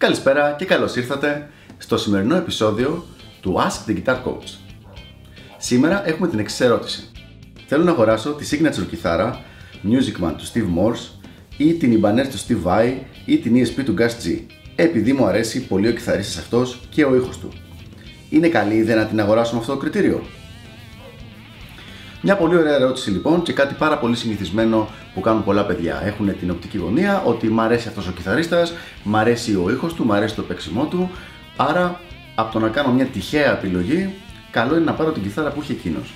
Καλησπέρα και καλώς ήρθατε στο σημερινό επεισόδιο του Ask the Guitar Coach. Σήμερα έχουμε την εξής ερώτηση. Θέλω να αγοράσω τη signature κιθάρα Music Man του Steve Morse ή την Ibanez του Steve Vai ή την ESP του Gus G επειδή μου αρέσει πολύ ο κιθαρίστας αυτός και ο ήχος του. Είναι καλή ιδέα να την αγοράσω με αυτό το κριτήριο; Μια πολύ ωραία ερώτηση λοιπόν και κάτι πάρα πολύ συνηθισμένο που κάνουν πολλά παιδιά. Έχουν την οπτική γωνία ότι μ' αρέσει αυτός ο κιθαρίστας, μ' αρέσει ο ήχος του, μ' αρέσει το παίξιμό του, άρα από το να κάνω μια τυχαία επιλογή, καλό είναι να πάρω την κιθάρα που έχει εκείνος.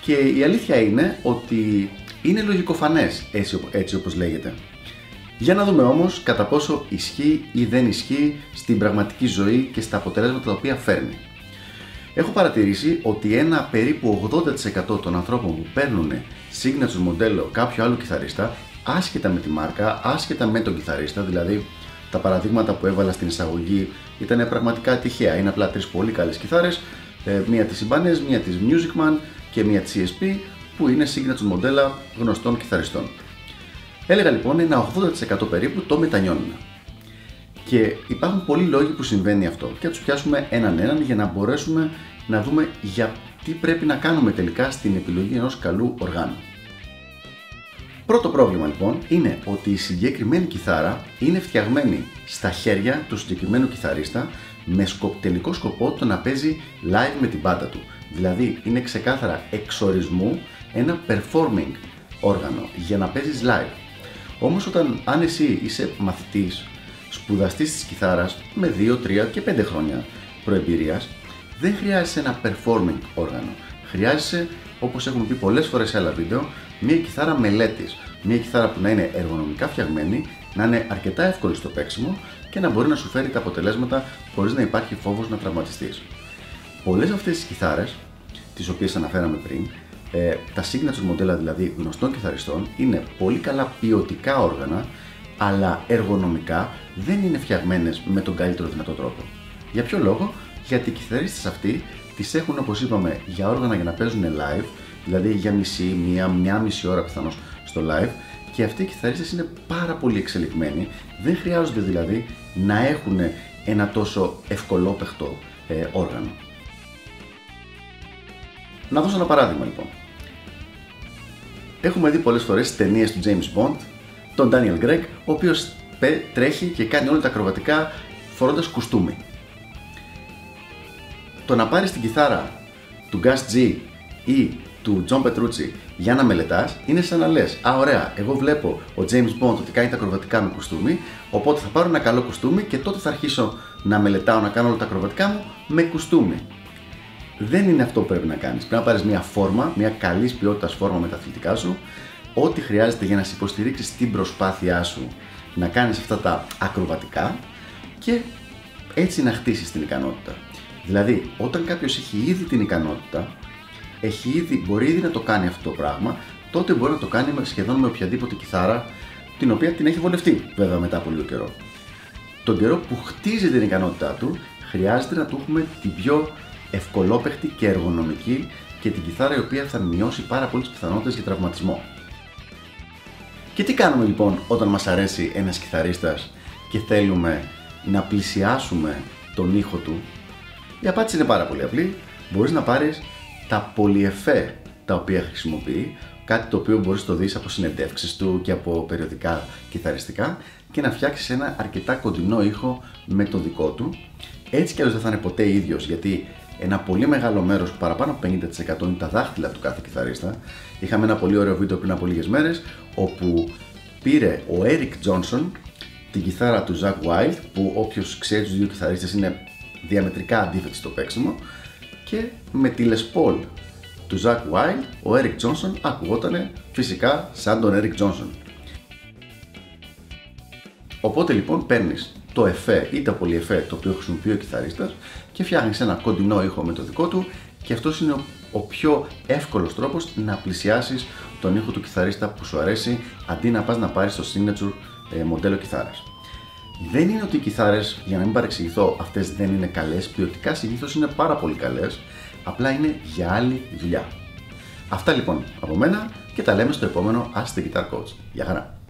Και η αλήθεια είναι ότι είναι λογικοφανές έτσι, έτσι όπως λέγεται. Για να δούμε όμως κατά πόσο ισχύει ή δεν ισχύει στην πραγματική ζωή και στα αποτελέσματα τα οποία φέρνει. Έχω παρατηρήσει ότι ένα περίπου 80% των ανθρώπων που παίρνουν signature μοντέλο κάποιο άλλο κιθαρίστα, άσχετα με τη μάρκα, άσχετα με τον κιθαρίστα, δηλαδή τα παραδείγματα που έβαλα στην εισαγωγή ήταν πραγματικά τυχαία. Είναι απλά τρεις πολύ καλές κιθάρες, ε, μία της Ibanez, μία της Music Man και μία της ESP που είναι signature μοντέλα γνωστών κιθαριστών. Έλεγα λοιπόν ένα 80% περίπου το μετανιώνουν. Και υπάρχουν πολλοί λόγοι που συμβαίνει αυτό και θα τους πιάσουμε έναν έναν για να μπορέσουμε να δούμε για τι πρέπει να κάνουμε τελικά στην επιλογή ενός καλού οργάνου. Πρώτο πρόβλημα λοιπόν είναι ότι η συγκεκριμένη κιθάρα είναι φτιαγμένη στα χέρια του συγκεκριμένου κιθαρίστα με τελικό σκοπό το να παίζει live με την πάντα του. Δηλαδή είναι ξεκάθαρα εξορισμού ένα performing όργανο για να παίζεις live. Όμως όταν αν εσύ είσαι μαθητής σπουδαστής της κιθάρας με 2, 3 και 5 χρόνια προεμπειρίας, δεν χρειάζεσαι ένα performing όργανο. Χρειάζεσαι, όπως έχουμε πει πολλές φορές σε άλλα βίντεο, μια κιθάρα μελέτης. Μια κιθάρα που να είναι εργονομικά φτιαγμένη, να είναι αρκετά εύκολη στο παίξιμο και να μπορεί να σου φέρει τα αποτελέσματα χωρίς να υπάρχει φόβος να τραυματιστείς. Πολλές αυτές τις κιθάρες, τις οποίες αναφέραμε πριν, ε, τα signature μοντέλα δηλαδή γνωστών κιθαριστών, είναι πολύ καλά ποιοτικά όργανα αλλά εργονομικά δεν είναι φτιαγμένες με τον καλύτερο δυνατό τρόπο. Για ποιο λόγο; Γιατί οι κιθαρίστες αυτοί τις έχουν όπως είπαμε για όργανα για να παίζουν live, δηλαδή για μισή, μία, μία μισή ώρα πιθανώς στο live και αυτοί οι κιθαρίστες είναι πάρα πολύ εξελιγμένοι, δεν χρειάζονται δηλαδή να έχουν ένα τόσο ευκολόπαιχτο ε, όργανο. Να δώσω ένα παράδειγμα λοιπόν. Έχουμε δει πολλές φορές ταινίες του James Bond τον Daniel Gregg, ο οποίος τρέχει και κάνει όλα τα ακροβατικά φορώντας κουστούμι. Το να πάρεις την κιθάρα του Gus G ή του John Petrucci για να μελετάς είναι σαν να λες «Α, ωραία, εγώ βλέπω ο James Bond ότι κάνει τα ακροβατικά με κουστούμι, οπότε θα πάρω ένα καλό κουστούμι και τότε θα αρχίσω να μελετάω, να κάνω όλα τα ακροβατικά μου με κουστούμι». Δεν είναι αυτό που πρέπει να κάνεις. Πρέπει να πάρεις μια φόρμα, μια καλή ποιότητα φόρμα με τα αθλητικά σου, ό,τι χρειάζεται για να σε υποστηρίξεις την προσπάθειά σου να κάνεις αυτά τα ακροβατικά και έτσι να χτίσεις την ικανότητα. Δηλαδή, όταν κάποιος έχει ήδη την ικανότητα, έχει ήδη, μπορεί ήδη να το κάνει αυτό το πράγμα, τότε μπορεί να το κάνει σχεδόν με οποιαδήποτε κιθάρα την οποία την έχει βολευτεί, βέβαια μετά από λίγο καιρό. Τον καιρό που χτίζει την ικανότητά του, χρειάζεται να του έχουμε την πιο ευκολόπαιχτη και εργονομική και την κιθάρα η οποία θα μειώσει πάρα πολύ τι πιθανότητες για τραυματισμό. Και τι κάνουμε λοιπόν όταν μας αρέσει ένας κιθαρίστας και θέλουμε να πλησιάσουμε τον ήχο του; Η απάντηση είναι πάρα πολύ απλή. Μπορείς να πάρεις τα πολυεφέ τα οποία χρησιμοποιεί, κάτι το οποίο μπορείς να το δεις από συνεντεύξεις του και από περιοδικά κιθαριστικά και να φτιάξεις ένα αρκετά κοντινό ήχο με το δικό του. Έτσι κι αλλιώς δεν θα είναι ποτέ ίδιος γιατί ένα πολύ μεγάλο μέρος, παραπάνω από 50% είναι τα δάχτυλα του κάθε κιθαρίστα. Είχαμε ένα πολύ ωραίο βίντεο πριν από λίγες μέρες, όπου πήρε ο Eric Johnson την κιθάρα του Zack Wild, που όποιος ξέρει τους δύο κιθαρίστες είναι διαμετρικά αντίθετοι στο παίξιμο, και με τη Les Paul του Zack Wild, ο Eric Johnson ακουγόταν φυσικά σαν τον Eric Johnson. Οπότε λοιπόν παίρνεις το εφέ ή το πολυεφέ το οποίο χρησιμοποιεί ο κιθαρίστας και φτιάχνεις ένα κοντινό ήχο με το δικό του και αυτός είναι ο πιο εύκολος τρόπος να πλησιάσεις τον ήχο του κιθαρίστα που σου αρέσει αντί να πας να πάρεις το signature ε, μοντέλο κιθάρας. Δεν είναι ότι οι κιθάρες, για να μην παρεξηγηθώ, αυτές δεν είναι καλές, ποιοτικά συνήθως είναι πάρα πολύ καλές, απλά είναι για άλλη δουλειά. Αυτά λοιπόν από μένα και τα λέμε στο επόμενο Ask the Guitar Coach. Γεια χαρά!